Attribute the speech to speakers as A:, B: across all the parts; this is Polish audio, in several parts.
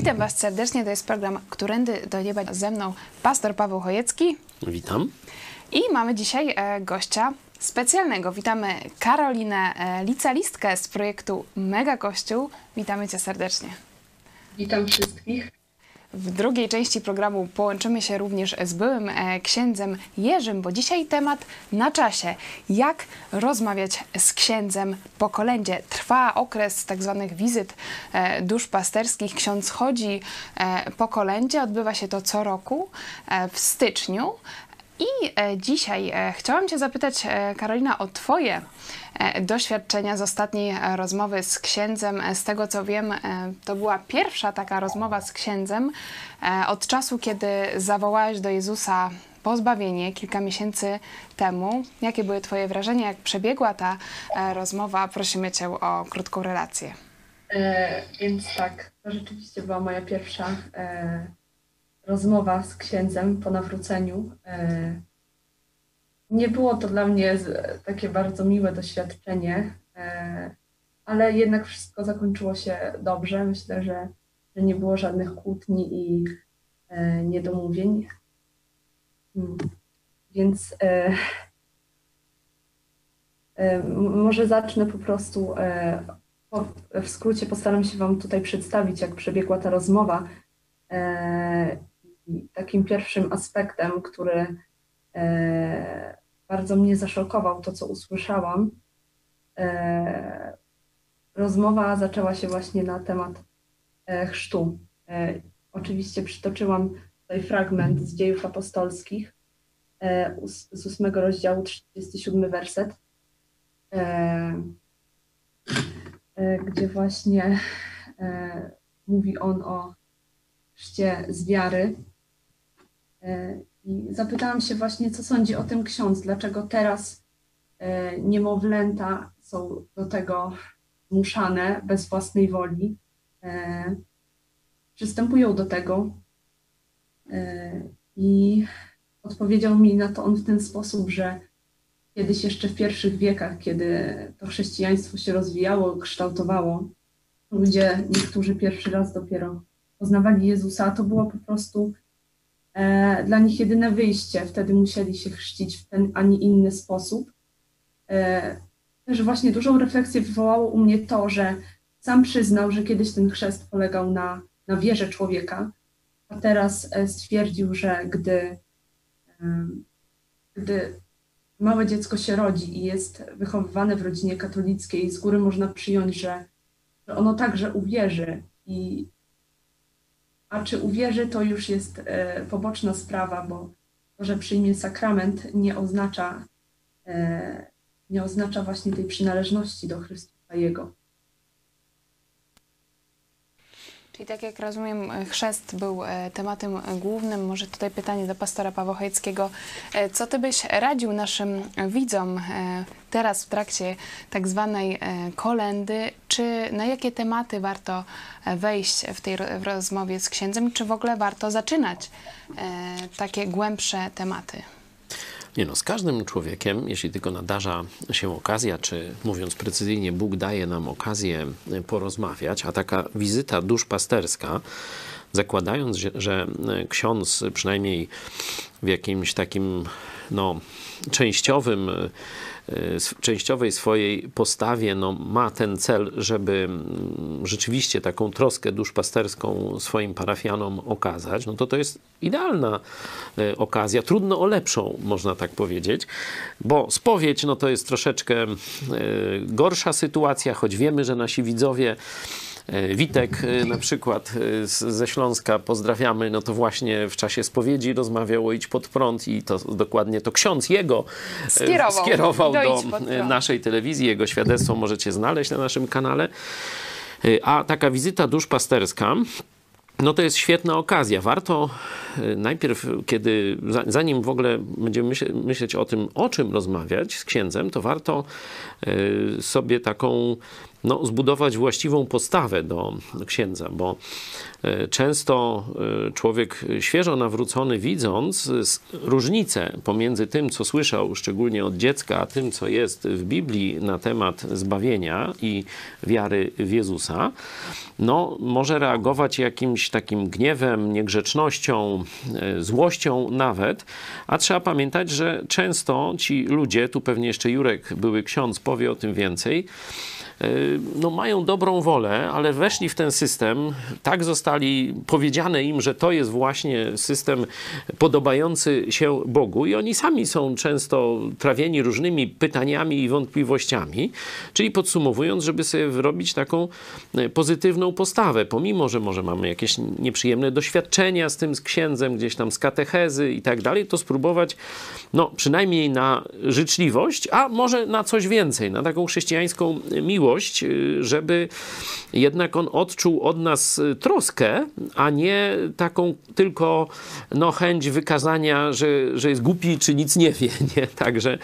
A: Witam Was serdecznie, to jest program Którędy do Nieba ze mną pastor Paweł Chojecki
B: Witam.
A: i mamy dzisiaj e, gościa specjalnego. Witamy Karolinę e, Licalistkę z projektu Mega Kościół. Witamy Cię serdecznie.
C: Witam wszystkich.
A: W drugiej części programu połączymy się również z byłym e, księdzem Jerzym, bo dzisiaj temat na czasie. Jak rozmawiać z księdzem po kolędzie? Trwa okres tak zwanych wizyt e, duszpasterskich. Ksiądz chodzi e, po kolędzie, odbywa się to co roku w styczniu. I e, dzisiaj e, chciałam Cię zapytać, e, Karolina, o Twoje doświadczenia z ostatniej rozmowy z księdzem. Z tego co wiem, to była pierwsza taka rozmowa z księdzem od czasu, kiedy zawołałeś do Jezusa pozbawienie kilka miesięcy temu. Jakie były Twoje wrażenia, jak przebiegła ta rozmowa? Prosimy Cię o krótką relację.
C: E, więc tak, to rzeczywiście była moja pierwsza e, rozmowa z księdzem po nawróceniu. E, nie było to dla mnie takie bardzo miłe doświadczenie, e, ale jednak wszystko zakończyło się dobrze. Myślę, że, że nie było żadnych kłótni i e, niedomówień. Mm. Więc może zacznę po prostu w skrócie postaram się Wam tutaj przedstawić, jak przebiegła ta rozmowa. Takim pierwszym aspektem, który e, bardzo mnie zaszokował, to co usłyszałam, e, rozmowa zaczęła się właśnie na temat e, chrztu. Oczywiście przytoczyłam tutaj fragment z dziejów apostolskich z ósmego rozdziału, 37 werset. Gdzie właśnie mówi on o chrzcie z wiary. E, I zapytałam się właśnie, co sądzi o tym ksiądz, dlaczego teraz e, niemowlęta są do tego zmuszane bez własnej woli, e, przystępują do tego. I odpowiedział mi na to on w ten sposób, że kiedyś jeszcze w pierwszych wiekach, kiedy to chrześcijaństwo się rozwijało, kształtowało, ludzie, niektórzy pierwszy raz dopiero poznawali Jezusa, to było po prostu dla nich jedyne wyjście. Wtedy musieli się chrzcić w ten, a nie inny sposób. E, też właśnie dużą refleksję wywołało u mnie to, że sam przyznał, że kiedyś ten chrzest polegał na, na wierze człowieka, a teraz e, stwierdził, że gdy, gdy małe dziecko się rodzi i jest wychowywane w rodzinie katolickiej, z góry można przyjąć, że, że ono także uwierzy. I, a czy uwierzy, to już jest e, poboczna sprawa, bo to, że przyjmie sakrament, nie oznacza, e, nie oznacza właśnie tej przynależności do Chrystusa Jego.
A: Czyli tak jak rozumiem, chrzest był e, tematem głównym. Może tutaj pytanie do pastora Pawła Chojeckiego. E, Co ty byś radził naszym widzom e, teraz w trakcie tak zwanej kolendy? Czy na jakie tematy warto wejść w tej rozmowie z księdzem? Czy w ogóle warto zaczynać takie głębsze tematy?
B: Nie no, z każdym człowiekiem, jeśli tylko nadarza się okazja, czy mówiąc precyzyjnie, Bóg daje nam okazję porozmawiać, a taka wizyta duszpasterska, zakładając, że, ksiądz przynajmniej w jakimś takim no, częściowym, częściowej swojej postawie no, ma ten cel, żeby mm, rzeczywiście taką troskę duszpasterską swoim parafianom okazać, no to to jest idealna e, okazja. Trudno o lepszą, można tak powiedzieć, bo spowiedź no, to jest troszeczkę e, gorsza sytuacja, choć wiemy, że nasi widzowie Witek e, na przykład e, ze Śląska, pozdrawiamy, no to właśnie w czasie spowiedzi rozmawiał o Idź Pod Prąd i to dokładnie to ksiądz jego e,
A: Skierował
B: skierował
A: do
B: do
A: Prąd.
B: naszej telewizji. Jego świadectwo możecie znaleźć na naszym kanale. E, A taka wizyta duszpasterska, no to jest świetna okazja. Warto e, najpierw, kiedy, za- zanim w ogóle będziemy myśle, myśleć o tym, o czym rozmawiać z księdzem, to warto e, sobie taką no, zbudować właściwą postawę do księdza, bo e, często e, człowiek świeżo nawrócony, widząc s- różnicę pomiędzy tym, co słyszał szczególnie od dziecka, a tym, co jest w Biblii na temat zbawienia i wiary w Jezusa, no, może reagować jakimś takim gniewem, niegrzecznością, e, złością nawet, a trzeba pamiętać, że często ci ludzie, tu pewnie jeszcze Jurek, były ksiądz, powie o tym więcej, no, mają dobrą wolę, ale weszli w ten system, tak zostali powiedziane im, że to jest właśnie system podobający się Bogu, i oni sami są często trawieni różnymi pytaniami i wątpliwościami. Czyli podsumowując, żeby sobie wyrobić taką e, pozytywną postawę, pomimo że może mamy jakieś nieprzyjemne doświadczenia z tym, z księdzem, gdzieś tam z katechezy i tak dalej, to spróbować, no, przynajmniej na życzliwość, a może na coś więcej, na taką chrześcijańską miłość, y, żeby jednak on odczuł od nas y, troskę, a nie taką tylko no, chęć wykazania, że, że jest głupi czy nic nie wie. Nie? Także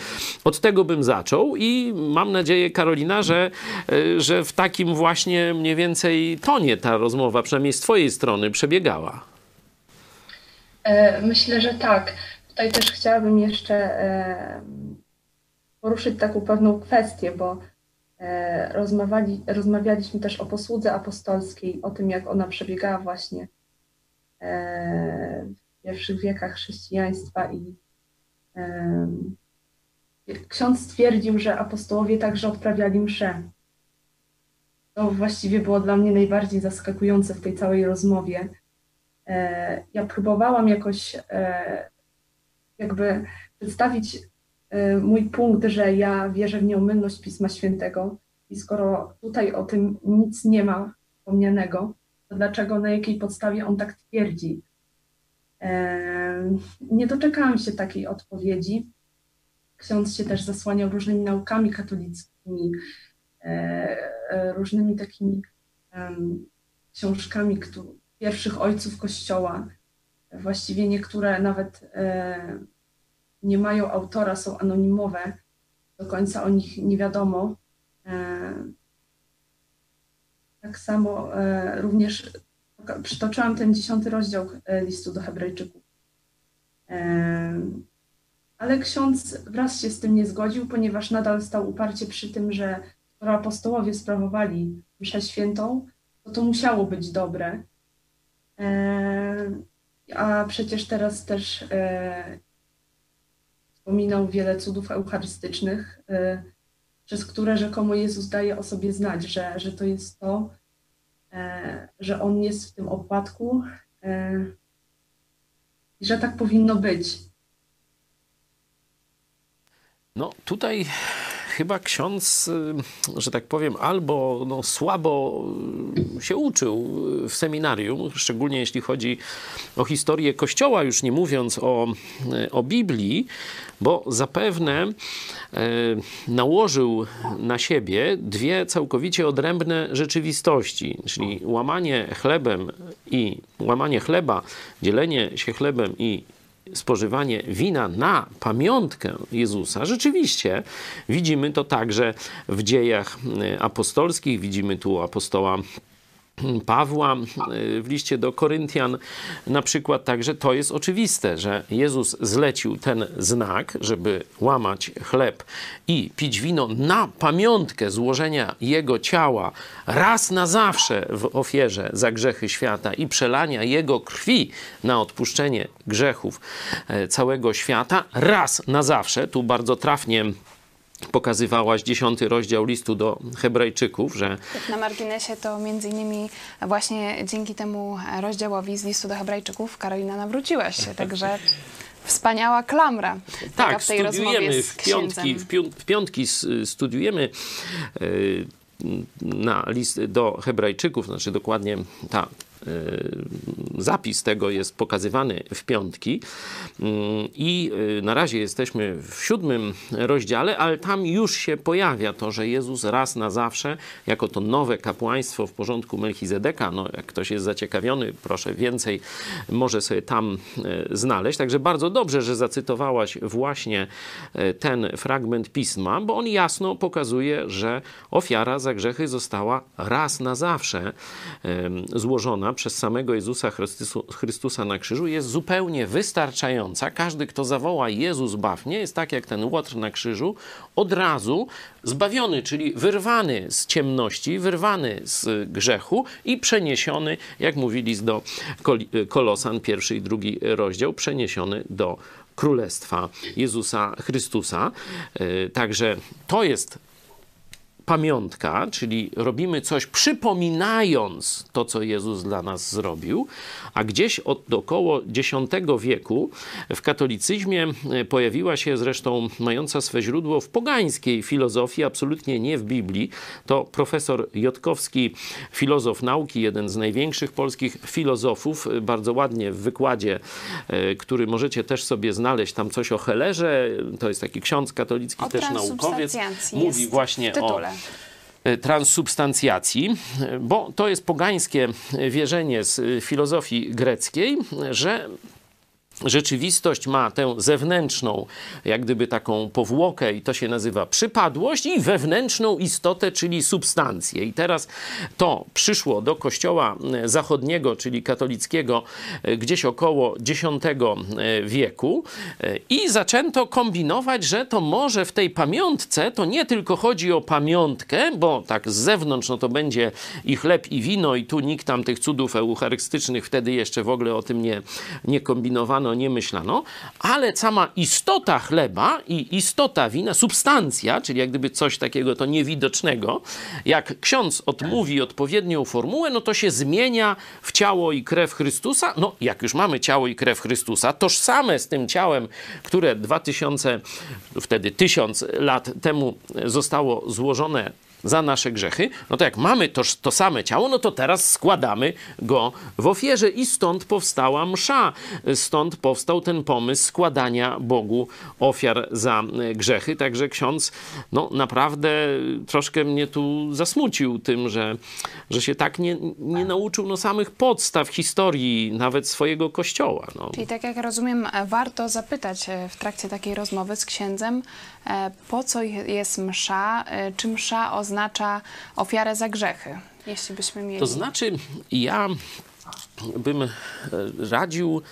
B: od tego bym zaczął i mam nadzieję, Karolina, że, y, że w takim właśnie mniej więcej tonie ta rozmowa, przynajmniej z Twojej strony, przebiegała.
C: E, Myślę, że tak. Tutaj też chciałabym jeszcze e, poruszyć taką pewną kwestię, bo rozmawiali, rozmawialiśmy też o posłudze apostolskiej, o tym, jak ona przebiegała właśnie e, w pierwszych wiekach chrześcijaństwa i e, ksiądz stwierdził, że apostołowie także odprawiali msze. To właściwie było dla mnie najbardziej zaskakujące w tej całej rozmowie. E, ja próbowałam jakoś e, jakby przedstawić e, mój punkt, że ja wierzę w nieomylność Pisma Świętego i skoro tutaj o tym nic nie ma wspomnianego, to dlaczego, na jakiej podstawie on tak twierdzi? E, Nie doczekałam się takiej odpowiedzi. Ksiądz się też zasłaniał różnymi naukami katolickimi, e, e, różnymi takimi książkami, pierwszych ojców Kościoła. Właściwie niektóre nawet nie mają autora, są anonimowe. Do końca o nich nie wiadomo. E, tak samo e, również przytoczyłam ten dziesiąty rozdział e, listu do Hebrajczyków. Ale ksiądz wraz się z tym nie zgodził, ponieważ nadal stał uparcie przy tym, że skoro apostołowie sprawowali mszę świętą, to to musiało być dobre. A przecież teraz też wspominał wiele cudów eucharystycznych, e, przez które rzekomo Jezus daje o sobie znać, że, że to jest to, e, że On jest w tym opłatku e, i że tak powinno być.
B: No tutaj chyba ksiądz, y, że tak powiem, albo no, słabo y, się uczył w seminarium, szczególnie jeśli chodzi o historię Kościoła, już nie mówiąc o, y, o Biblii, bo zapewne y, nałożył na siebie dwie całkowicie odrębne rzeczywistości, czyli łamanie chlebem i łamanie chleba, dzielenie się chlebem i spożywanie wina na pamiątkę Jezusa, rzeczywiście widzimy to także w dziejach e, apostolskich, widzimy tu apostoła Pawła e, w liście do Koryntian na przykład także to jest oczywiste, że Jezus zlecił ten znak, żeby łamać chleb i pić wino na pamiątkę złożenia Jego ciała raz na zawsze w ofierze za grzechy świata i przelania Jego krwi na odpuszczenie grzechów e, całego świata raz na zawsze. Tu bardzo trafnie pokazywałaś dziesiąty rozdział listu do Hebrajczyków, że
A: Tak na marginesie to między innymi właśnie dzięki temu rozdziałowi z listu do Hebrajczyków Karolina nawróciłaś się, także wspaniała klamra.
B: Tak,
A: w tej rozmowie
B: studiujemy
A: z
B: w piątki, w, pią- w piątki studiujemy e, na list do Hebrajczyków, znaczy dokładnie ta zapis tego jest pokazywany w piątki i na razie jesteśmy w siódmym rozdziale, ale tam już się pojawia to, że Jezus raz na zawsze, jako to nowe kapłaństwo w porządku Melchizedeka, no jak ktoś jest zaciekawiony, proszę więcej, może sobie tam znaleźć. Także bardzo dobrze, że zacytowałaś właśnie ten fragment pisma, bo on jasno pokazuje, że ofiara za grzechy została raz na zawsze złożona przez samego Jezusa Chrystusa na krzyżu jest zupełnie wystarczająca. Każdy, kto zawoła Jezus baw mnie, jest tak jak ten łotr na krzyżu, od razu zbawiony, czyli wyrwany z ciemności, wyrwany z grzechu i przeniesiony, jak mówi list do Kolosan, pierwszy i drugi rozdział, przeniesiony do Królestwa Jezusa Chrystusa. E, także to jest pamiątka, czyli robimy coś przypominając to, co Jezus dla nas zrobił, a gdzieś od około X wieku w katolicyzmie e, pojawiła się zresztą mająca swe źródło w pogańskiej filozofii, absolutnie nie w Biblii. To profesor Jotkowski, filozof nauki, jeden z największych polskich filozofów, e, bardzo ładnie w wykładzie, e, który możecie też sobie znaleźć, tam coś o Helerze, to jest taki ksiądz katolicki,
A: o
B: też naukowiec, mówi właśnie o E, transsubstancjacji, bo to jest pogańskie wierzenie z filozofii greckiej, że rzeczywistość ma tę zewnętrzną, jak gdyby taką powłokę, i to się nazywa przypadłość, i wewnętrzną istotę, czyli substancję. I teraz to przyszło do kościoła zachodniego, czyli katolickiego, e, gdzieś około X e, wieku, e, i zaczęto kombinować, że to może w tej pamiątce to nie tylko chodzi o pamiątkę, bo tak z zewnątrz no to będzie i chleb, i wino, i tu nikt tam tych cudów eucharystycznych wtedy jeszcze w ogóle o tym nie, nie kombinowano nie myślano, ale sama istota chleba i istota wina, substancja, czyli jak gdyby coś takiego to niewidocznego, jak ksiądz odmówi odpowiednią formułę, no to się zmienia w ciało i krew Chrystusa. No, jak już mamy ciało i krew Chrystusa, tożsame z tym ciałem, które 2000, wtedy 1000 lat temu zostało złożone za nasze grzechy, no to jak mamy to, to same ciało, no to teraz składamy go w ofierze i stąd powstała msza. Stąd powstał ten pomysł składania Bogu ofiar za e, grzechy. Także ksiądz no naprawdę troszkę mnie tu zasmucił tym, że, że się tak nie, nie nauczył no, samych podstaw historii nawet swojego kościoła. No.
A: Czyli tak jak rozumiem, warto zapytać e, w trakcie takiej rozmowy z księdzem, po co jest msza, czy msza oznacza ofiarę za grzechy, jeśli byśmy mieli.
B: To znaczy, ja bym radził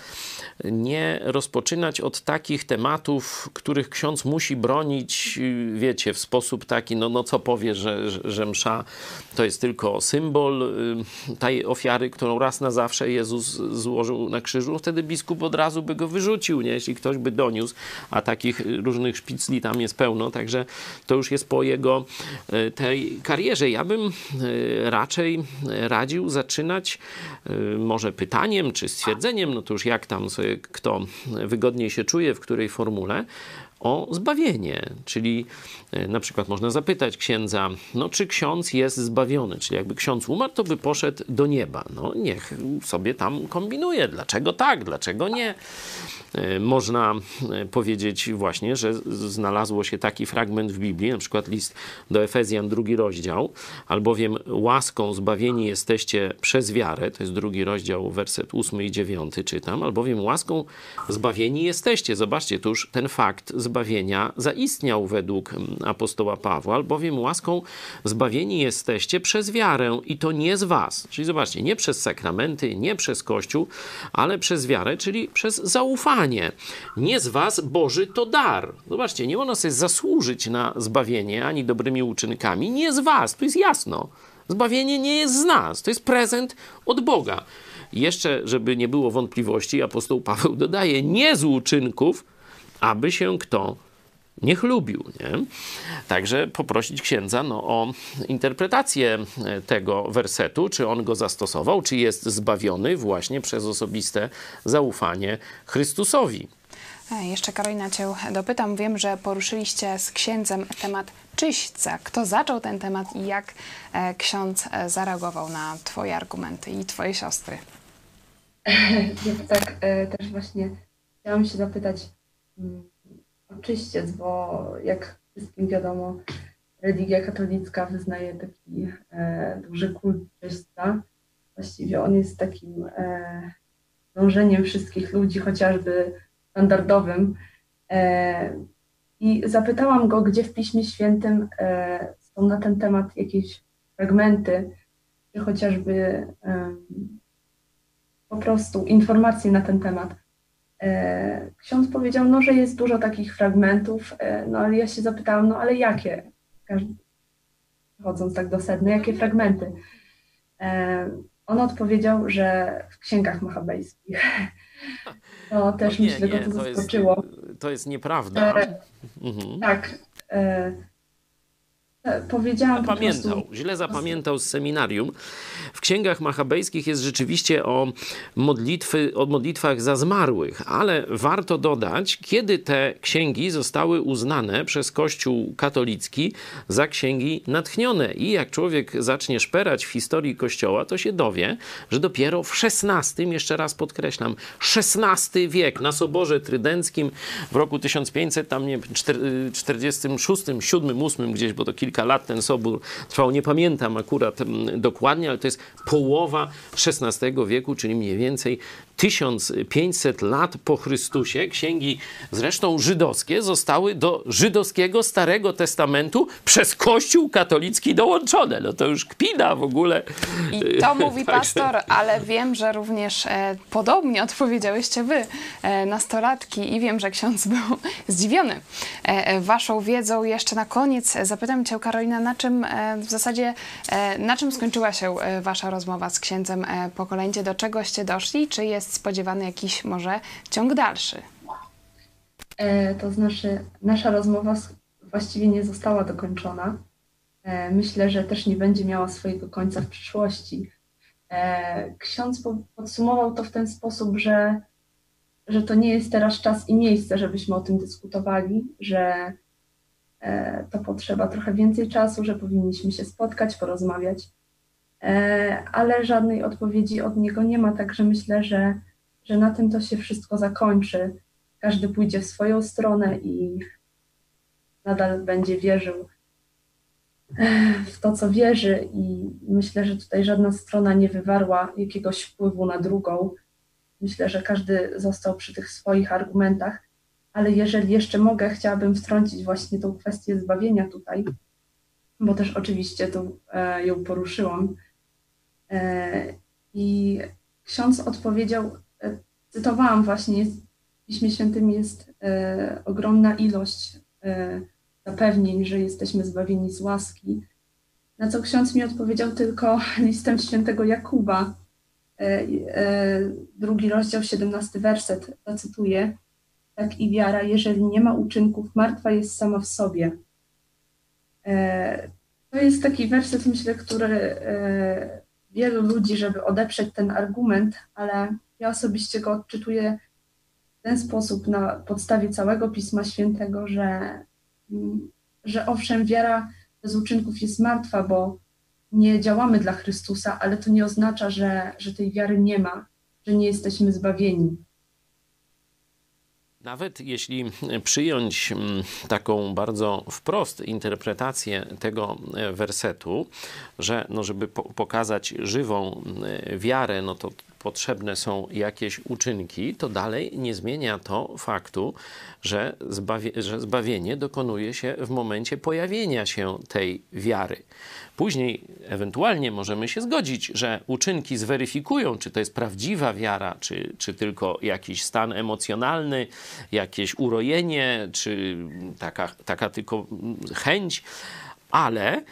B: nie rozpoczynać od takich tematów, których ksiądz musi bronić, wiecie, w sposób taki, no, no co powie, że, że, msza to jest tylko symbol y, tej ofiary, którą raz na zawsze Jezus złożył na krzyżu, no wtedy biskup od razu by go wyrzucił, nie? jeśli ktoś by doniósł, a takich różnych szpicli tam jest pełno, także to już jest po jego y, tej karierze. Ja bym y, raczej radził zaczynać może pytaniem czy stwierdzeniem, no to już jak tam sobie kto wygodniej się czuje, w której formule, o zbawienie. Czyli e, na przykład można zapytać księdza, no czy ksiądz jest zbawiony? Czyli jakby ksiądz umarł, to by poszedł do nieba. No niech sobie tam kombinuje. Dlaczego tak? Dlaczego nie? E, można e, powiedzieć właśnie, że znalazło się taki fragment w Biblii, na przykład list do Efezjan, drugi rozdział, albowiem łaską zbawieni jesteście przez wiarę, to jest drugi rozdział, werset ósmy i dziewiąty czytam, albowiem łaską zbawieni jesteście. Zobaczcie, tu już ten fakt zbawienia zaistniał według apostoła Pawła, albowiem łaską zbawieni jesteście przez wiarę i to nie z was. Czyli zobaczcie, nie przez sakramenty, nie przez Kościół, ale przez wiarę, czyli przez zaufanie. Nie z was Boży to dar. Zobaczcie, nie można sobie zasłużyć na zbawienie ani dobrymi uczynkami. Nie z was, to jest jasno. Zbawienie nie jest z nas, to jest prezent od Boga. Jeszcze, żeby nie było wątpliwości, apostoł Paweł dodaje, nie z uczynków, aby się kto nie chlubił. Nie? Także poprosić księdza no, o interpretację e, tego wersetu, czy on go zastosował, czy jest zbawiony właśnie przez osobiste zaufanie Chrystusowi.
A: E, Jeszcze Karolina Cię dopytam. Wiem, że poruszyliście z księdzem temat czyśćca. Kto zaczął ten temat i jak e, ksiądz zareagował na Twoje argumenty i Twoje siostry?
C: Ja tak też właśnie chciałam się zapytać mm, o czyściec, bo jak wszystkim wiadomo, religia katolicka wyznaje taki e, duży kult czyśćca. Właściwie on jest takim e, dążeniem wszystkich ludzi, chociażby standardowym. E, I zapytałam go, gdzie w Piśmie Świętym e, są na ten temat jakieś fragmenty, czy chociażby po prostu informacje na ten temat. E, Ksiądz powiedział, no, że jest dużo takich fragmentów, e, no ale ja się zapytałam, no ale jakie? Chodząc tak do sedna, jakie fragmenty? E, On odpowiedział, że w księgach machabejskich. To też
B: No nie,
C: myślę, go to
B: to jest,
C: zaskoczyło.
B: to jest nieprawda.
C: E,
B: Mhm.
C: Tak. e, Powiedziałam po
B: Zapamiętał,
C: prostu,
B: źle zapamiętał z seminarium. W księgach machabejskich jest rzeczywiście o, modlitwy, o modlitwach za zmarłych, ale warto dodać, kiedy te księgi zostały uznane przez Kościół katolicki za księgi natchnione. I jak człowiek zacznie szperać w historii Kościoła, to się dowie, że dopiero w XVI, jeszcze raz podkreślam, XVI wiek na Soborze Trydenckim w roku 1500, tam nie, 46, 7, 8 gdzieś, bo to kilka lat ten sobór trwał, nie pamiętam akurat mm, dokładnie, ale to jest połowa XVI wieku, czyli mniej więcej 1500 lat po Chrystusie. Księgi zresztą żydowskie zostały do żydowskiego Starego Testamentu przez Kościół katolicki dołączone. No to już kpina w ogóle.
A: I to mówi pastor, ale wiem, że również e, podobnie odpowiedziałyście wy, e, nastolatki, i wiem, że ksiądz był zdziwiony e, e, waszą wiedzą. Jeszcze na koniec zapytam cię, Karolina, na czym e, w zasadzie, e, na czym skończyła się wasza rozmowa z księdzem e, po kolędzie? Do czegoście doszli? Czy jest spodziewany jakiś może ciąg dalszy?
C: E, To znaczy, nasza rozmowa właściwie nie została dokończona. E, Myślę, że też nie będzie miała swojego końca w przyszłości. E, Ksiądz po- podsumował to w ten sposób, że, że to nie jest teraz czas i miejsce, żebyśmy o tym dyskutowali, że e, to potrzeba trochę więcej czasu, że powinniśmy się spotkać, porozmawiać. E, Ale żadnej odpowiedzi od niego nie ma, także myślę, że, że na tym to się wszystko zakończy każdy pójdzie w swoją stronę i nadal będzie wierzył eh, w to, co wierzy, i myślę, że tutaj żadna strona nie wywarła jakiegoś wpływu na drugą. Myślę, że każdy został przy tych swoich argumentach, ale jeżeli jeszcze mogę, chciałabym wtrącić właśnie tą kwestię zbawienia tutaj, bo też oczywiście tu e, ją poruszyłam. E, I ksiądz odpowiedział, e, cytowałam właśnie, w Piśmie Świętym jest e, ogromna ilość zapewnień, że jesteśmy zbawieni z łaski. Na co ksiądz mi odpowiedział tylko listem świętego Jakuba, drugi rozdział, 17 werset, zacytuję. Tak i wiara, jeżeli nie ma uczynków, martwa jest sama w sobie. To jest taki werset, myślę, który wielu ludzi, żeby odeprzeć ten argument, ale ja osobiście go odczytuję w ten sposób na podstawie całego Pisma Świętego, że, mm, że owszem, wiara bez uczynków jest martwa, bo nie działamy dla Chrystusa, ale to nie oznacza, że, że tej wiary nie ma, że nie jesteśmy zbawieni.
B: Nawet jeśli przyjąć mm, taką bardzo wprost interpretację tego e, wersetu, że no, żeby po pokazać żywą e, wiarę, no to potrzebne są jakieś uczynki, to dalej nie zmienia to faktu, że, zbawie, że zbawienie dokonuje się w momencie pojawienia się tej wiary. Później ewentualnie możemy się zgodzić, że uczynki zweryfikują, czy to jest prawdziwa wiara, czy, czy tylko jakiś stan emocjonalny, jakieś urojenie, czy taka, taka tylko chęć, ale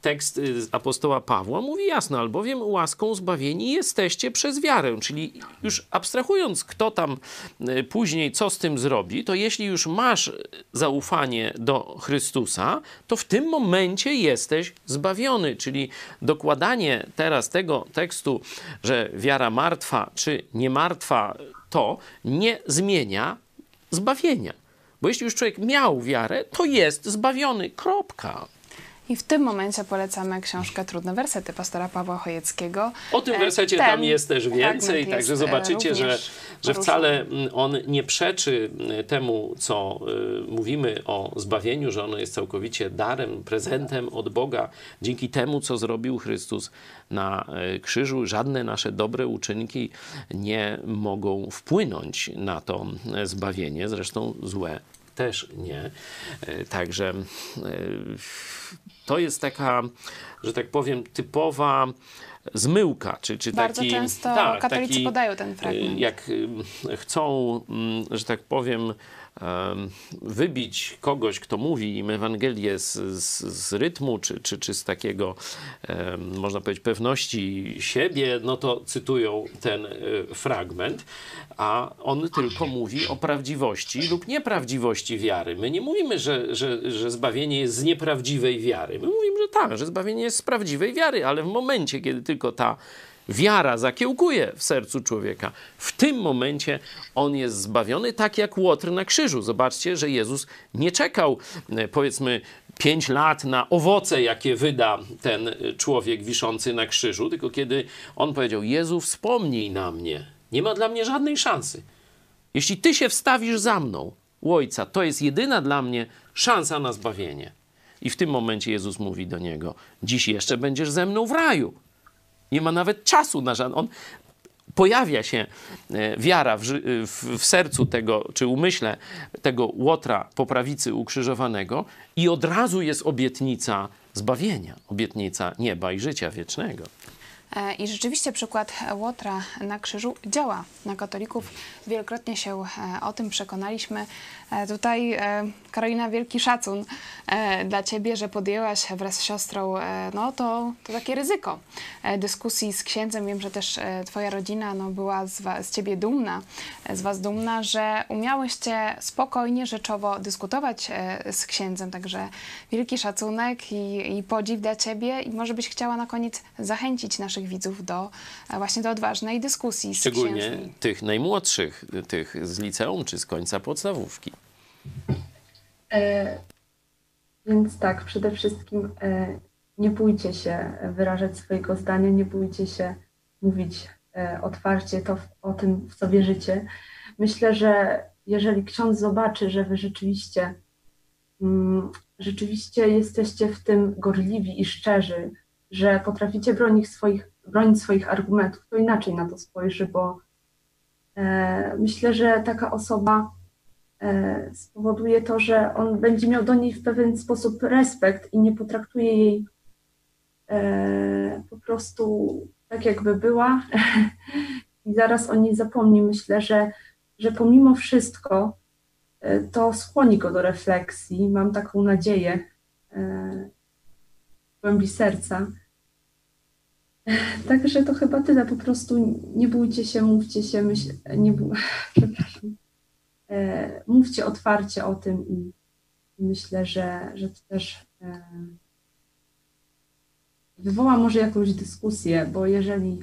B: tekst y, apostoła Pawła mówi jasno, albowiem łaską zbawieni jesteście przez wiarę. Czyli już abstrahując, kto tam y, później co z tym zrobi, to jeśli już masz zaufanie do Chrystusa, to w tym momencie jesteś zbawiony. Czyli dokładanie teraz tego tekstu, że wiara martwa czy nie martwa, to nie zmienia zbawienia. Bo jeśli już człowiek miał wiarę, to jest zbawiony. Kropka.
A: I w tym momencie polecamy książkę Trudne Wersety pastora Pawła Chojeckiego.
B: O tym
A: E,
B: wersecie
A: ten
B: tam jest też więcej,
A: fragment
B: także
A: jest, e,
B: zobaczycie, że, że wcale on nie przeczy temu, co y, mówimy o zbawieniu, że ono jest całkowicie darem, prezentem od Boga. Dzięki temu, co zrobił Chrystus na y, krzyżu, żadne nasze dobre uczynki nie mogą wpłynąć na to zbawienie, zresztą złe też nie. Y, Także y, to jest taka, że tak powiem, typowa zmyłka, czy, czy
A: Bardzo
B: taki...
A: często
B: tak,
A: katolicy
B: taki,
A: podają ten fragment.
B: y, Jak chcą, mm, że tak powiem, em, wybić kogoś, kto mówi im Ewangelię z, z, z rytmu, czy, czy, czy z takiego, można powiedzieć, pewności siebie, no to cytują ten y, fragment, a on tylko mówi o prawdziwości lub nieprawdziwości wiary. My nie mówimy, że, że, że zbawienie jest z nieprawdziwej wiary. My mówimy, że tak, że zbawienie jest z prawdziwej wiary, ale w momencie, kiedy tylko ta wiara zakiełkuje w sercu człowieka, w tym momencie on jest zbawiony, tak jak Łotr na krzyżu. Zobaczcie, że Jezus nie czekał, e, powiedzmy, pięć lat na owoce, jakie wyda ten e, człowiek wiszący na krzyżu, tylko kiedy on powiedział: Jezu, wspomnij na mnie. Nie ma dla mnie żadnej szansy. Jeśli ty się wstawisz za mną, u Ojca, to jest jedyna dla mnie szansa na zbawienie. I w tym momencie Jezus mówi do niego: Dziś jeszcze będziesz ze mną w raju. Nie ma nawet czasu na żaden. On pojawia się e, wiara w, ży- w, w sercu tego, czy umyśle tego łotra po prawicy ukrzyżowanego, i od razu jest obietnica zbawienia, obietnica nieba i życia wiecznego.
A: E, I rzeczywiście przykład Łotra na krzyżu działa na katolików. Wielokrotnie się e, o tym przekonaliśmy. E, Tutaj, e, Karolina, wielki szacun e, dla Ciebie, że podjęłaś wraz z siostrą e, no, to, to takie ryzyko e, dyskusji z księdzem. Wiem, że też Twoja rodzina no, była z, z Ciebie dumna, z Was dumna, że umiałyście spokojnie, rzeczowo dyskutować z księdzem. Także wielki szacunek i, i podziw dla Ciebie. I może byś chciała na koniec zachęcić naszych widzów do właśnie do odważnej dyskusji z
B: Szczególnie
A: księżmi.
B: tych najmłodszych, tych z liceum czy z końca podstawówki.
C: E, Więc tak, przede wszystkim e, nie bójcie się wyrażać swojego zdania, nie bójcie się mówić e, otwarcie to, o tym, w co wierzycie. Myślę, że jeżeli ksiądz zobaczy, że wy rzeczywiście, mm, rzeczywiście jesteście w tym gorliwi i szczerzy, że potraficie bronić swoich, bronić swoich argumentów, to inaczej na to spojrzy, bo myślę, że taka osoba spowoduje to, że on będzie miał do niej w pewien sposób respekt i nie potraktuje jej e, po prostu tak, jakby była i zaraz o niej zapomni. Myślę, że, że pomimo wszystko e, to skłoni go do refleksji. Mam taką nadzieję e, w głębi serca. E, Także to chyba tyle. Po prostu nie bójcie się, mówcie się, myśl, nie bój, przepraszam e, mówcie otwarcie o tym i myślę, że, że to też e, wywoła może jakąś dyskusję, bo jeżeli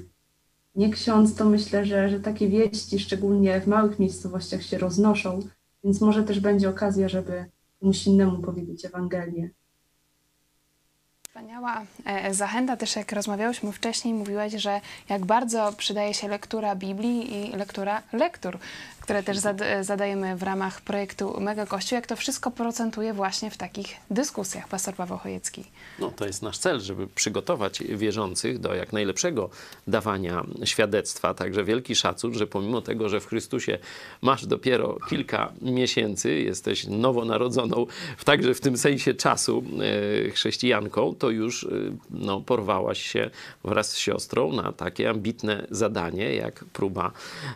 C: nie ksiądz, to myślę, że, że takie wieści, szczególnie w małych miejscowościach, się roznoszą, więc może też będzie okazja, żeby komuś innemu powiedzieć Ewangelię.
A: Wspaniała e, zachęta też, jak rozmawiałyśmy wcześniej, mówiłaś, że jak bardzo przydaje się lektura Biblii i lektura lektur, które też zad, zadajemy w ramach projektu Mega Kościół, jak to wszystko procentuje właśnie w takich dyskusjach, pastor Paweł Chojecki.
B: No, to jest nasz cel, żeby przygotować wierzących do jak najlepszego dawania świadectwa. Także wielki szacun, że pomimo tego, że w Chrystusie masz dopiero kilka miesięcy, jesteś nowonarodzoną, w- także w tym sensie czasu e, chrześcijanką, to już e, no, porwałaś się wraz z siostrą na takie ambitne zadanie, jak próba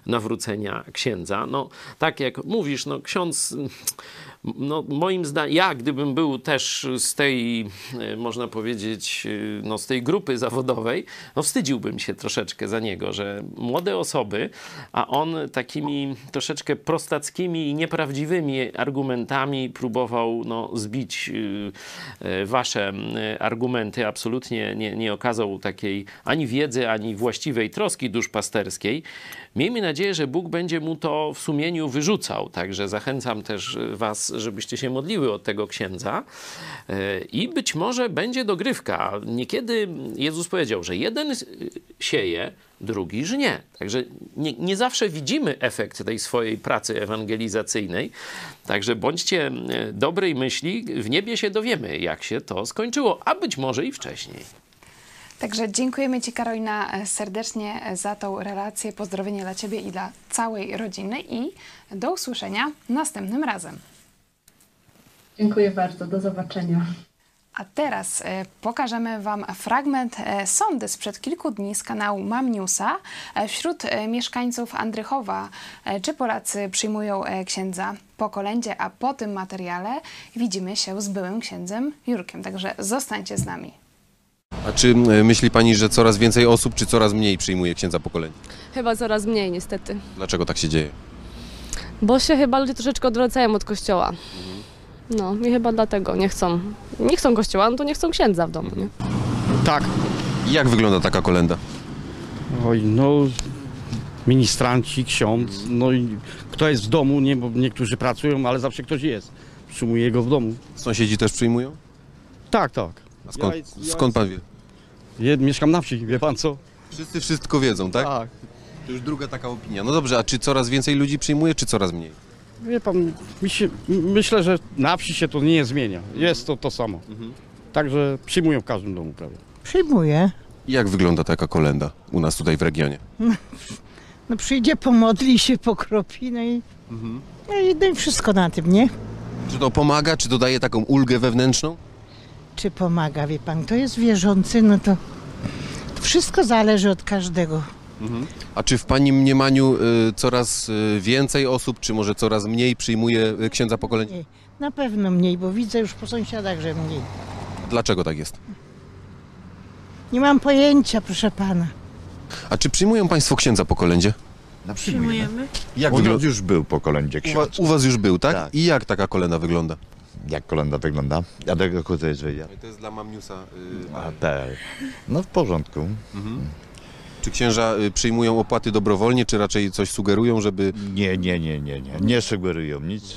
B: nawrócenia księdza. No, tak jak mówisz, no, ksiądz no, moim zdaniem, ja gdybym był też z tej, e, można powiedzieć, e, no, z tej grupy zawodowej, no wstydziłbym się troszeczkę za niego, że młode osoby, a on takimi troszeczkę prostackimi i nieprawdziwymi argumentami próbował no, zbić e, wasze argumenty, absolutnie nie, nie okazał takiej ani wiedzy, ani właściwej troski duszpasterskiej. Miejmy nadzieję, że Bóg będzie mu to w sumieniu wyrzucał, także zachęcam też was żebyście się modliły od tego księdza. E, I być może będzie dogrywka. Niekiedy Jezus powiedział, że jeden sieje, drugi żnie. Także nie, nie zawsze widzimy efekt tej swojej pracy ewangelizacyjnej. Także bądźcie e, dobrej myśli, w niebie się dowiemy, jak się to skończyło, a być może i wcześniej.
A: Także dziękujemy Ci, Karolina, e, serdecznie za tą relację. Pozdrowienia dla Ciebie i dla całej rodziny i do usłyszenia następnym razem.
C: Dziękuję bardzo, do zobaczenia.
A: A teraz e, pokażemy Wam fragment e, sądy sprzed kilku dni z kanału Mam Newsa. E, wśród mieszkańców Andrychowa, czy Polacy przyjmują księdza po kolędzie, a po tym materiale widzimy się z byłym księdzem Jurkiem. Także zostańcie z nami.
D: A czy myśli pani, że coraz więcej osób, czy coraz mniej przyjmuje księdza pokolenie?
E: Chyba coraz mniej niestety.
D: Dlaczego tak się dzieje?
E: Bo się chyba ludzie troszeczkę odwracają od kościoła. No i chyba dlatego nie chcą. Nie chcą kościoła, no to nie chcą księdza w domu, nie?
F: Tak.
D: I jak wygląda taka kolenda?
F: Oj, no ministranci, ksiądz, no i kto jest w domu, nie, bo niektórzy pracują, ale zawsze ktoś jest. Przyjmuje go w domu.
D: Sąsiedzi też przyjmują?
F: Tak, tak.
D: A skąd,
F: Ja jest- ja
D: skąd pan wie?
F: Je, mieszkam na wsi, wie pan co?
D: Wszyscy wszystko wiedzą, tak?
F: Tak.
D: To już druga taka opinia. No dobrze, a czy coraz więcej ludzi przyjmuje, czy coraz mniej?
F: Wie pan, się, myślę, że na wsi się to nie zmienia. Jest to to samo. Także przyjmują w każdym domu prawie.
G: Przyjmuję.
D: I jak wygląda taka kolenda u nas tutaj w regionie?
G: No przyjdzie, pomodli się, pokropi, no i, no i, no i wszystko na tym, nie?
D: Czy to pomaga, czy to daje taką ulgę wewnętrzną?
G: Czy pomaga, wie pan, kto jest wierzący, no to, to wszystko zależy od każdego.
D: A czy w pani mniemaniu y, coraz y, więcej osób, czy może coraz mniej przyjmuje y, księdza pokolenie?
G: Nie, na pewno mniej, bo widzę już po sąsiadach, że mniej.
D: Dlaczego tak jest?
G: Nie mam pojęcia, proszę pana.
D: A czy przyjmują państwo księdza po kolędzie?
H: No, przyjmujemy.
D: Jak
H: U nas
D: wygląda?
H: już był po kolędzie
D: U, wa-
H: ksiądz.
D: u was już był, tak?
H: Tak.
D: I jak taka kolenda wygląda?
H: Jak kolenda wygląda? Ja tego to jest wiedział.
D: To jest dla Mamniusa.
H: A tak. No w porządku.
D: Czy księża y, przyjmują opłaty dobrowolnie, czy raczej coś sugerują, żeby...
H: Nie, nie, nie, nie, nie. Nie sugerują nic.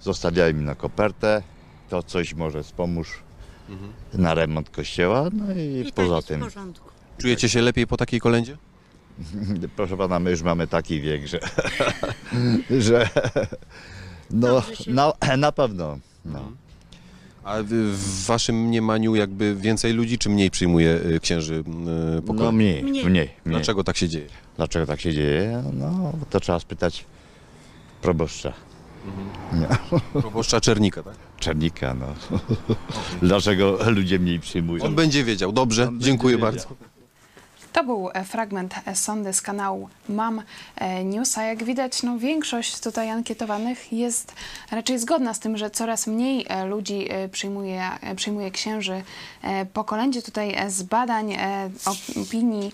H: Zostawiają mi na kopertę. To coś może wspomóż na remont kościoła. No i, poza tym.
D: Czujecie się lepiej po takiej kolędzie?
H: Proszę pana, my już mamy taki wiek, że. że no, na, na pewno. No.
D: A w, waszym mniemaniu jakby więcej ludzi, czy mniej przyjmuje y, księży y, po
H: no
D: kolędzie?
H: mniej, mniej, mniej.
D: Dlaczego tak się dzieje?
H: Dlaczego tak się dzieje? No, to trzeba spytać proboszcza. Nie.
D: Proboszcza Czernika, tak?
H: Czernika, no. Dlaczego ludzie mniej przyjmują?
D: On będzie wiedział. Dobrze, dziękuję
H: wiedział.
D: bardzo.
A: To był e, fragment e, sądy z kanału Mam e, Newsa. Jak widać, no, większość tutaj ankietowanych jest raczej zgodna z tym, że coraz mniej ludzi przyjmuje, przyjmuje księży po kolędzie. Tutaj z badań opinii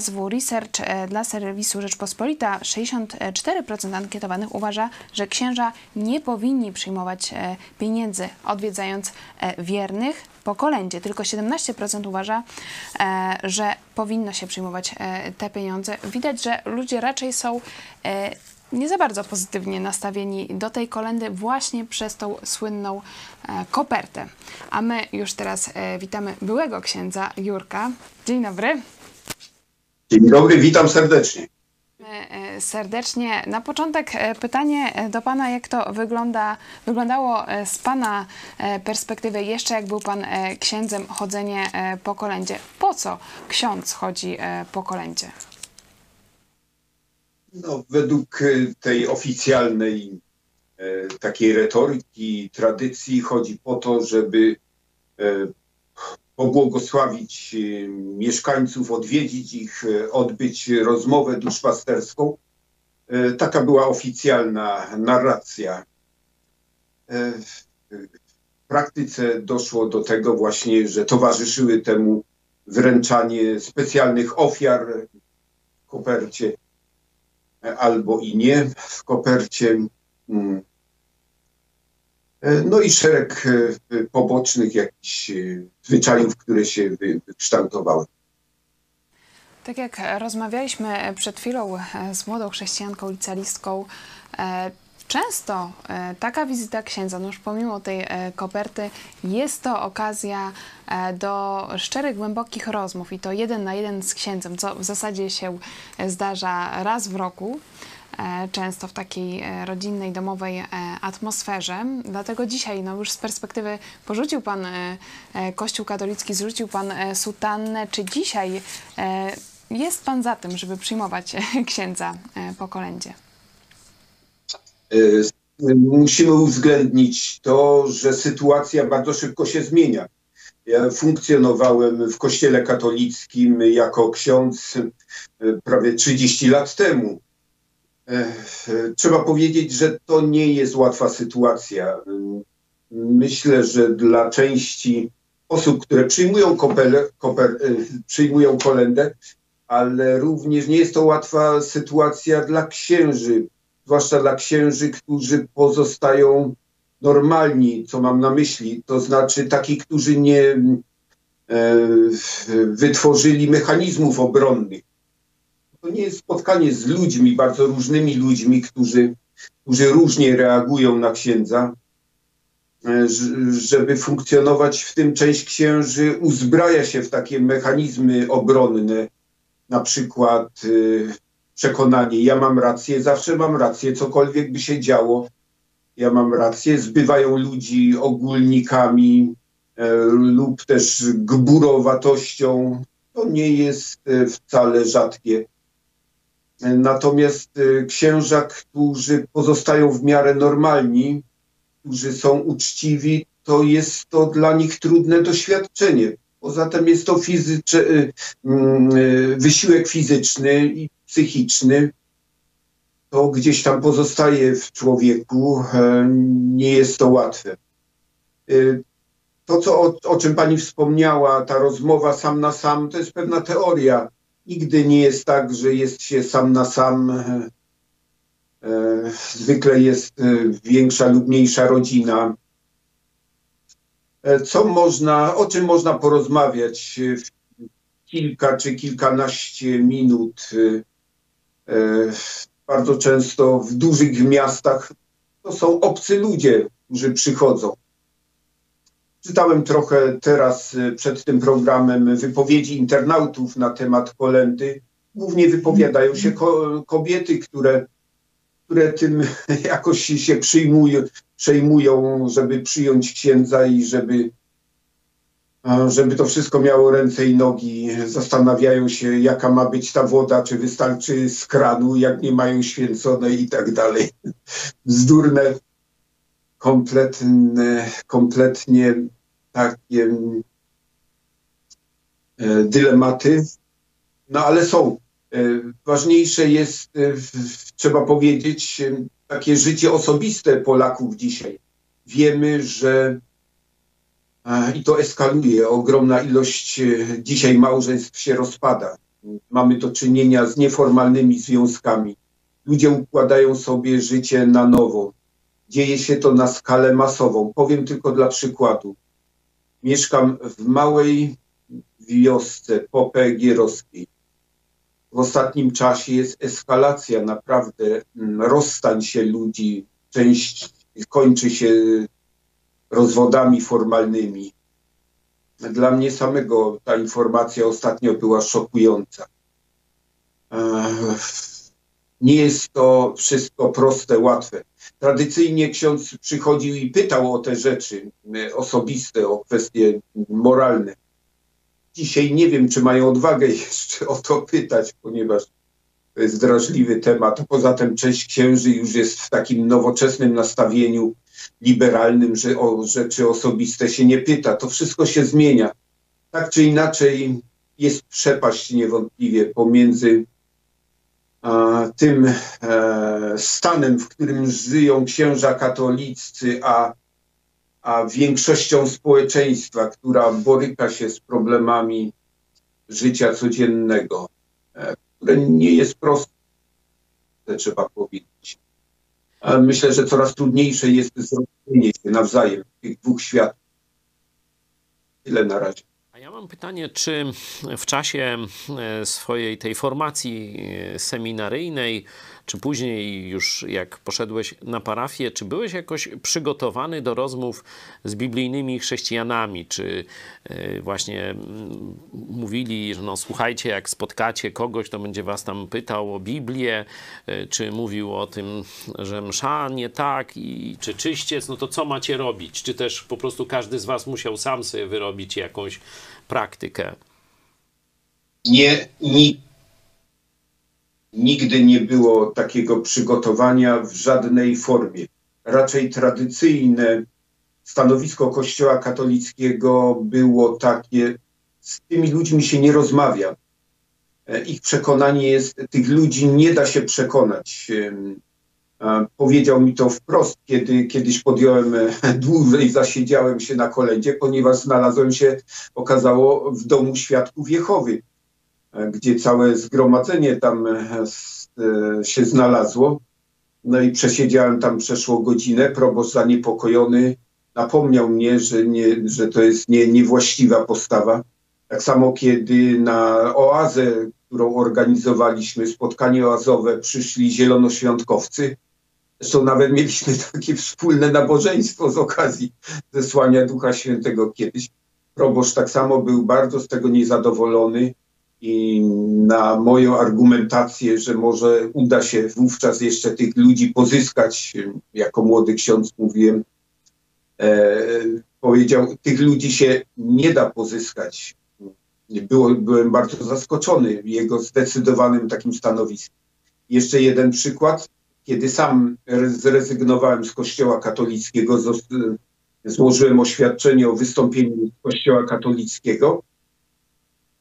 A: SW Research dla serwisu Rzeczpospolita 64% ankietowanych uważa, że księża nie powinni przyjmować pieniędzy odwiedzając wiernych po kolędzie. Tylko 17% uważa, e, że powinno się przyjmować e, te pieniądze. Widać, że ludzie raczej są e, nie za bardzo pozytywnie nastawieni do tej kolendy właśnie przez tą słynną kopertę. A my już teraz witamy byłego księdza Jurka. Dzień dobry.
I: Dzień dobry, witam serdecznie.
A: E, Serdecznie. Na początek e, pytanie e, do Pana, jak to wygląda, wyglądało z Pana perspektywy jeszcze jak był Pan księdzem chodzenie po kolędzie. Po co ksiądz chodzi po kolędzie?
I: No, według tej oficjalnej takiej retoryki, tradycji chodzi po to, żeby pobłogosławić e, mieszkańców, odwiedzić ich, e, odbyć rozmowę duszpasterską. E, Taka była oficjalna narracja. w praktyce doszło do tego właśnie, że towarzyszyły temu wręczanie specjalnych ofiar w kopercie albo i nie w kopercie. Mm. No i szereg e, pobocznych jakichś e, zwyczajów, które się wykształtowały.
A: Tak jak rozmawialiśmy przed chwilą e, z młodą chrześcijanką, licealistką, często taka wizyta księdza, no już pomimo tej koperty, jest to okazja do szczerych, głębokich rozmów i to jeden na jeden z księdzem, co w zasadzie się zdarza raz w roku. E, często w takiej e, rodzinnej, domowej e, atmosferze. Dlatego dzisiaj, no już z perspektywy, porzucił Pan Kościół katolicki, zrzucił Pan sutannę. Czy dzisiaj jest Pan za tym, żeby przyjmować księdza po kolędzie?
I: Musimy uwzględnić to, że sytuacja bardzo szybko się zmienia. Ja funkcjonowałem w Kościele katolickim jako ksiądz prawie 30 lat temu. Trzeba powiedzieć, że to nie jest łatwa sytuacja. Myślę, że dla części osób, które przyjmują, koper, koper, przyjmują kolendę, ale również nie jest to łatwa sytuacja dla księży, zwłaszcza dla księży, którzy pozostają normalni, co mam na myśli, to znaczy takich, którzy nie e, wytworzyli mechanizmów obronnych to nie jest spotkanie z ludźmi, bardzo różnymi ludźmi, którzy, którzy różnie reagują na księdza. E, żeby funkcjonować w tym, część księży uzbraja się w takie mechanizmy obronne, na przykład e, przekonanie, ja mam rację, zawsze mam rację, cokolwiek by się działo, ja mam rację, zbywają ludzi ogólnikami e, lub też gburowatością. To nie jest wcale rzadkie. Natomiast y, księża, którzy pozostają w miarę normalni, którzy są uczciwi, to jest to dla nich trudne doświadczenie. Poza tym jest to y, y, wysiłek fizyczny i psychiczny. To gdzieś tam pozostaje w człowieku, e, nie jest to łatwe. To, co, o, o czym pani wspomniała, ta rozmowa sam na sam, to jest pewna teoria Nigdy nie jest tak, że jest się sam na sam. E, zwykle jest e, większa lub mniejsza rodzina. E, co można, o czym można porozmawiać w kilka czy kilkanaście minut? Bardzo często w dużych miastach to są obcy ludzie, którzy przychodzą. Czytałem trochę teraz y, przed tym programem wypowiedzi internautów na temat kolendy. Głównie wypowiadają się ko kobiety, które, które tym jakoś się przyjmują, przejmują, żeby przyjąć księdza i żeby, żeby to wszystko miało ręce i nogi. Zastanawiają się, jaka ma być ta woda, czy wystarczy z kranu, jak nie mają święconej i tak dalej. Bzdurne kompletne, kompletnie takie e, dylematy, no ale są. E, ważniejsze jest, e, trzeba powiedzieć, takie życie osobiste Polaków dzisiaj. Wiemy, że i to eskaluje. Ogromna ilość dzisiaj małżeństw się rozpada. Mamy do czynienia z nieformalnymi związkami. Ludzie układają sobie życie na nowo. Dzieje się to na skalę masową. Powiem tylko dla przykładu. Mieszkam w małej wiosce popegierowskiej. W ostatnim czasie jest eskalacja, naprawdę mm, rozstań się ludzi. Część kończy się rozwodami formalnymi. Dla mnie samego ta informacja ostatnio była szokująca. Nie jest to wszystko proste, łatwe. Tradycyjnie ksiądz przychodził i pytał o te rzeczy e, osobiste, o kwestie moralne. Dzisiaj nie wiem, czy mają odwagę jeszcze o to pytać, ponieważ to jest drażliwy temat. Poza tym część księży już jest w takim nowoczesnym nastawieniu liberalnym, że o rzeczy osobiste się nie pyta. To wszystko się zmienia. Tak czy inaczej jest przepaść niewątpliwie pomiędzy tym e, stanem, w którym żyją księża katoliccy, a a większością społeczeństwa, która boryka się z problemami życia codziennego, e, które nie jest proste, trzeba powiedzieć. Myślę, że coraz trudniejsze jest zrozumienie się nawzajem tych dwóch światów. Tyle na razie.
B: Mam pytanie, czy w czasie e, swojej tej formacji e, seminaryjnej, czy później już jak poszedłeś na parafię, czy byłeś jakoś przygotowany do rozmów z biblijnymi chrześcijanami? Czy e, właśnie mm, mówili, że no słuchajcie, jak spotkacie kogoś, to będzie was tam pytał o Biblię, czy mówił o tym, że msza nie tak, i czy czyściec, no to co macie robić? Czy też po prostu każdy z was musiał sam sobie wyrobić jakąś praktykę?
I: Nie, ni, nigdy nie było takiego przygotowania w żadnej formie. Raczej tradycyjne stanowisko Kościoła katolickiego było takie, z tymi ludźmi się nie rozmawia. E, Ich przekonanie jest, tych ludzi nie da się przekonać. Powiedział mi to wprost, kiedy kiedyś podjąłem e, dłużej, zasiedziałem się na kolędzie, ponieważ znalazłem się, okazało, w domu świadków Jehowy, gdzie całe zgromadzenie tam e, e, się znalazło. No i przesiedziałem tam przeszło godzinę. Proboszcz zaniepokojony napomniał mnie, że, nie, że to jest nie, niewłaściwa postawa. Tak samo kiedy na oazę, którą organizowaliśmy, spotkanie oazowe, przyszli zielonoświątkowcy. Zresztą nawet mieliśmy takie wspólne nabożeństwo z okazji zesłania Ducha Świętego kiedyś. Proboszcz tak samo był bardzo z tego niezadowolony i na moją argumentację, że może uda się wówczas jeszcze tych ludzi pozyskać, jako młody ksiądz mówiłem, e, powiedział, tych ludzi się nie da pozyskać. Było, byłem bardzo zaskoczony jego zdecydowanym takim stanowiskiem. Jeszcze jeden przykład. Kiedy sam re- zrezygnowałem z Kościoła katolickiego, złożyłem oświadczenie o wystąpieniu z Kościoła katolickiego,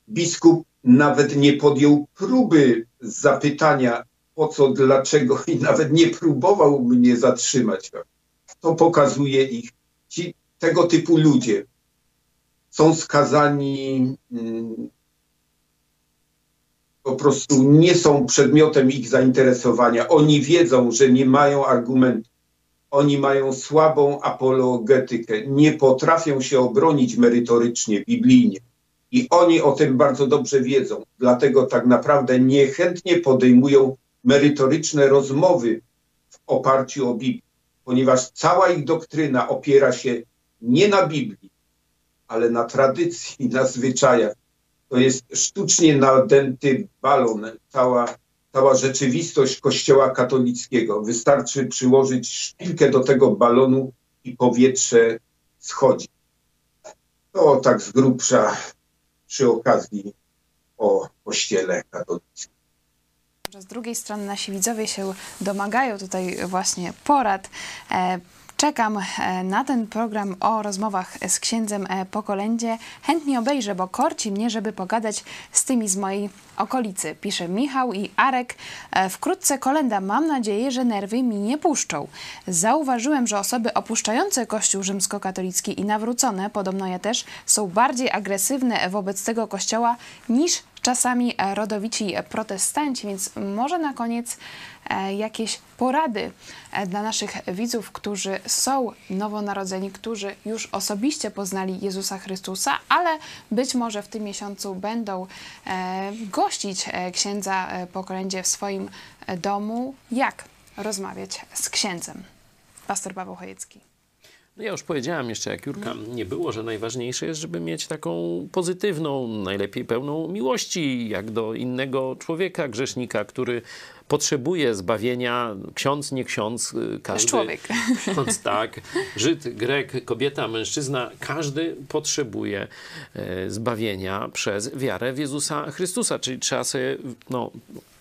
I: biskup nawet nie podjął próby zapytania po co, dlaczego i nawet nie próbował mnie zatrzymać. To pokazuje ich. Ci, tego typu ludzie są skazani mm, po prostu nie są przedmiotem ich zainteresowania. Oni wiedzą, że nie mają argumentów. Oni mają słabą apologetykę, nie potrafią się obronić merytorycznie, biblijnie. I oni o tym bardzo dobrze wiedzą. Dlatego tak naprawdę niechętnie podejmują merytoryczne rozmowy w oparciu o Biblię, ponieważ cała ich doktryna opiera się nie na Biblii, ale na tradycji, na zwyczajach. To jest sztucznie nadęty balon, cała, cała rzeczywistość Kościoła katolickiego. Wystarczy przyłożyć szpilkę do tego balonu i powietrze schodzi. To tak z grubsza przy okazji o Kościele katolickim.
A: Z drugiej strony nasi widzowie się domagają tutaj właśnie porad. Czekam e, na ten program o rozmowach z księdzem e, po kolędzie. Chętnie obejrzę, bo korci mnie, żeby pogadać z tymi z mojej okolicy. Pisze Michał i Arek. E, Wkrótce kolenda. Mam nadzieję, że nerwy mi nie puszczą. Zauważyłem, że osoby opuszczające Kościół rzymskokatolicki i nawrócone, podobno ja też, są bardziej agresywne wobec tego kościoła niż czasami rodowici protestanci, więc może na koniec jakieś porady e, dla naszych widzów, którzy są nowonarodzeni, którzy już osobiście poznali Jezusa Chrystusa, ale być może w tym miesiącu będą e, gościć e, księdza e, po kolędzie w swoim e, domu. Jak rozmawiać z księdzem? Pastor Paweł Chojecki.
B: No ja już powiedziałem jeszcze, jak Jurka nie było, że najważniejsze jest, żeby mieć taką pozytywną, najlepiej pełną miłości, jak do innego człowieka, grzesznika, który potrzebuje zbawienia. Ksiądz, nie ksiądz, y, każdy.
A: człowiek.
B: Ksiądz, tak. Żyd, Grek, kobieta, mężczyzna, każdy potrzebuje e, zbawienia przez wiarę w Jezusa Chrystusa. Czyli trzeba sobie, no,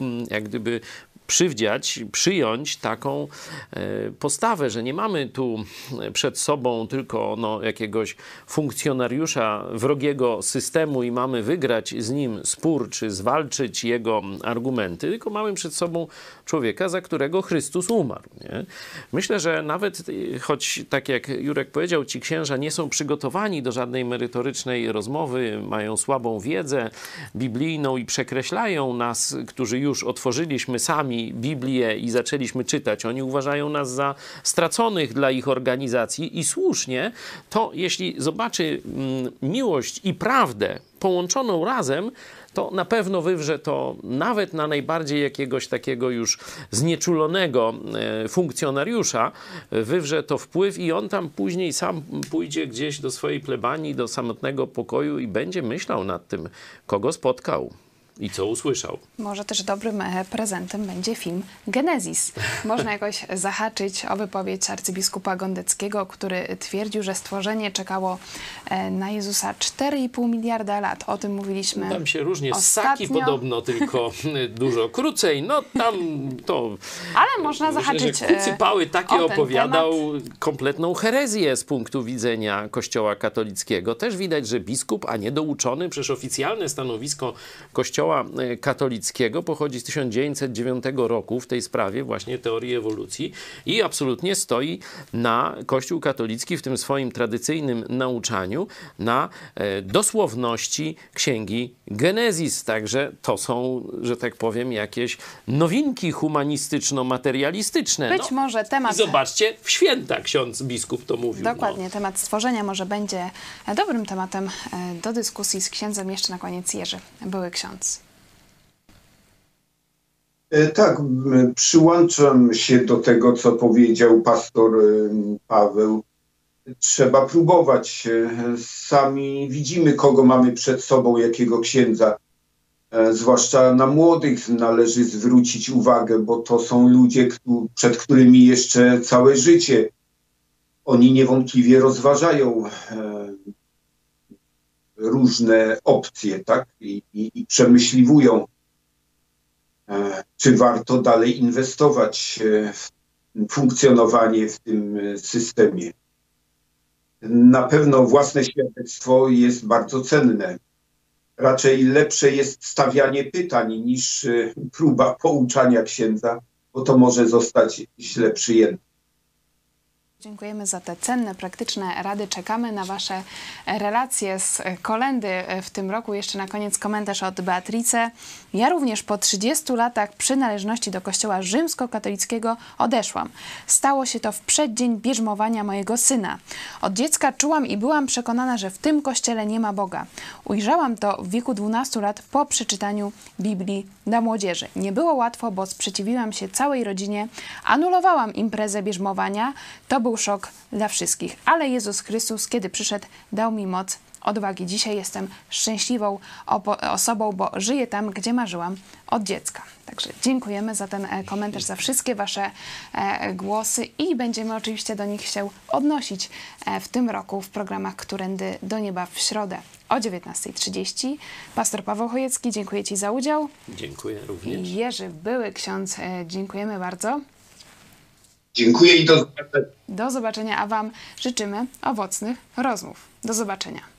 B: mm, jak gdyby przywdziać, przyjąć taką e, postawę, że nie mamy tu przed sobą tylko no, jakiegoś funkcjonariusza wrogiego systemu i mamy wygrać z nim spór, czy zwalczyć jego argumenty, tylko mamy przed sobą człowieka, za którego Chrystus umarł. Nie? Myślę, że nawet, choć tak jak Jurek powiedział, ci księża nie są przygotowani do żadnej merytorycznej rozmowy, mają słabą wiedzę biblijną i przekreślają nas, którzy już otworzyliśmy sami Biblię i zaczęliśmy czytać. Oni uważają nas za straconych dla ich organizacji i słusznie, to jeśli zobaczy mm, miłość i prawdę połączoną razem, to na pewno wywrze to nawet na najbardziej jakiegoś takiego już znieczulonego e, funkcjonariusza, wywrze to wpływ i on tam później sam pójdzie gdzieś do swojej plebanii, do samotnego pokoju i będzie myślał nad tym, kogo spotkał i co usłyszał.
A: Może też dobrym e, prezentem będzie film Genezis. Można jakoś zahaczyć o wypowiedź arcybiskupa Gondeckiego, który twierdził, że stworzenie czekało e, na Jezusa 4,5 miliarda lat. O tym mówiliśmy.
B: Tam się różnie
A: ostatnio.
B: ssaki podobno, tylko dużo krócej. No tam to...
A: Ale można
B: myślę,
A: zahaczyć
B: że Kucypały takie opowiadał kompletną herezję z punktu widzenia Kościoła katolickiego. Też widać, że biskup, a nie douczony, przecież oficjalne stanowisko Kościoła e, katolickiego pochodzi z 1909 roku w tej sprawie właśnie teorii ewolucji i absolutnie stoi na Kościół katolicki w tym swoim tradycyjnym nauczaniu na e, dosłowności księgi Genezis. Także to są, że tak powiem, jakieś nowinki humanistyczno-materialistyczne.
A: Być może temat...
B: I zobaczcie, w święta ksiądz biskup to mówił.
A: Dokładnie, temat stworzenia może będzie dobrym tematem e, do dyskusji z księdzem. Jeszcze na koniec Jerzy, były ksiądz.
I: E, Tak, przyłączam się do tego, co powiedział pastor em, Paweł. Trzeba próbować. E, Sami widzimy, kogo mamy przed sobą, jakiego księdza. E, Zwłaszcza na młodych należy zwrócić uwagę, bo to są ludzie, przed którymi jeszcze całe życie. Oni niewątpliwie rozważają różne opcje, tak? I, i, i przemyśliwują czy warto dalej inwestować e, w funkcjonowanie w tym e, systemie. Na pewno własne świadectwo jest bardzo cenne. Raczej lepsze jest stawianie pytań niż e, próba pouczania księdza, bo to może zostać źle przyjęte.
A: Dziękujemy za te cenne, praktyczne rady. Czekamy na Wasze relacje z kolendy w tym roku. Jeszcze na koniec komentarz od Beatrice. Ja również po 30 latach przynależności do Kościoła rzymskokatolickiego odeszłam. Stało się to w przeddzień bierzmowania mojego syna. Od dziecka czułam i byłam przekonana, że w tym kościele nie ma Boga. Ujrzałam to w wieku 12 lat po przeczytaniu Biblii dla młodzieży. Nie było łatwo, bo sprzeciwiłam się całej rodzinie, anulowałam imprezę bierzmowania. To był szok dla wszystkich. Ale Jezus Chrystus, kiedy przyszedł, dał mi moc odwagi. Dzisiaj jestem szczęśliwą osobą, bo żyję tam, gdzie marzyłam od dziecka. Także dziękujemy za ten e, komentarz, za wszystkie Wasze e, głosy i będziemy oczywiście do nich się odnosić e, w tym roku w programach Którędy do Nieba w środę o 19.30. Pastor Paweł Chojecki, dziękuję Ci za udział.
B: Dziękuję również.
A: Jerzy Były Ksiądz, dziękujemy bardzo.
I: Dziękuję i do zobaczenia.
A: Do zobaczenia, a Wam życzymy owocnych rozmów. Do zobaczenia.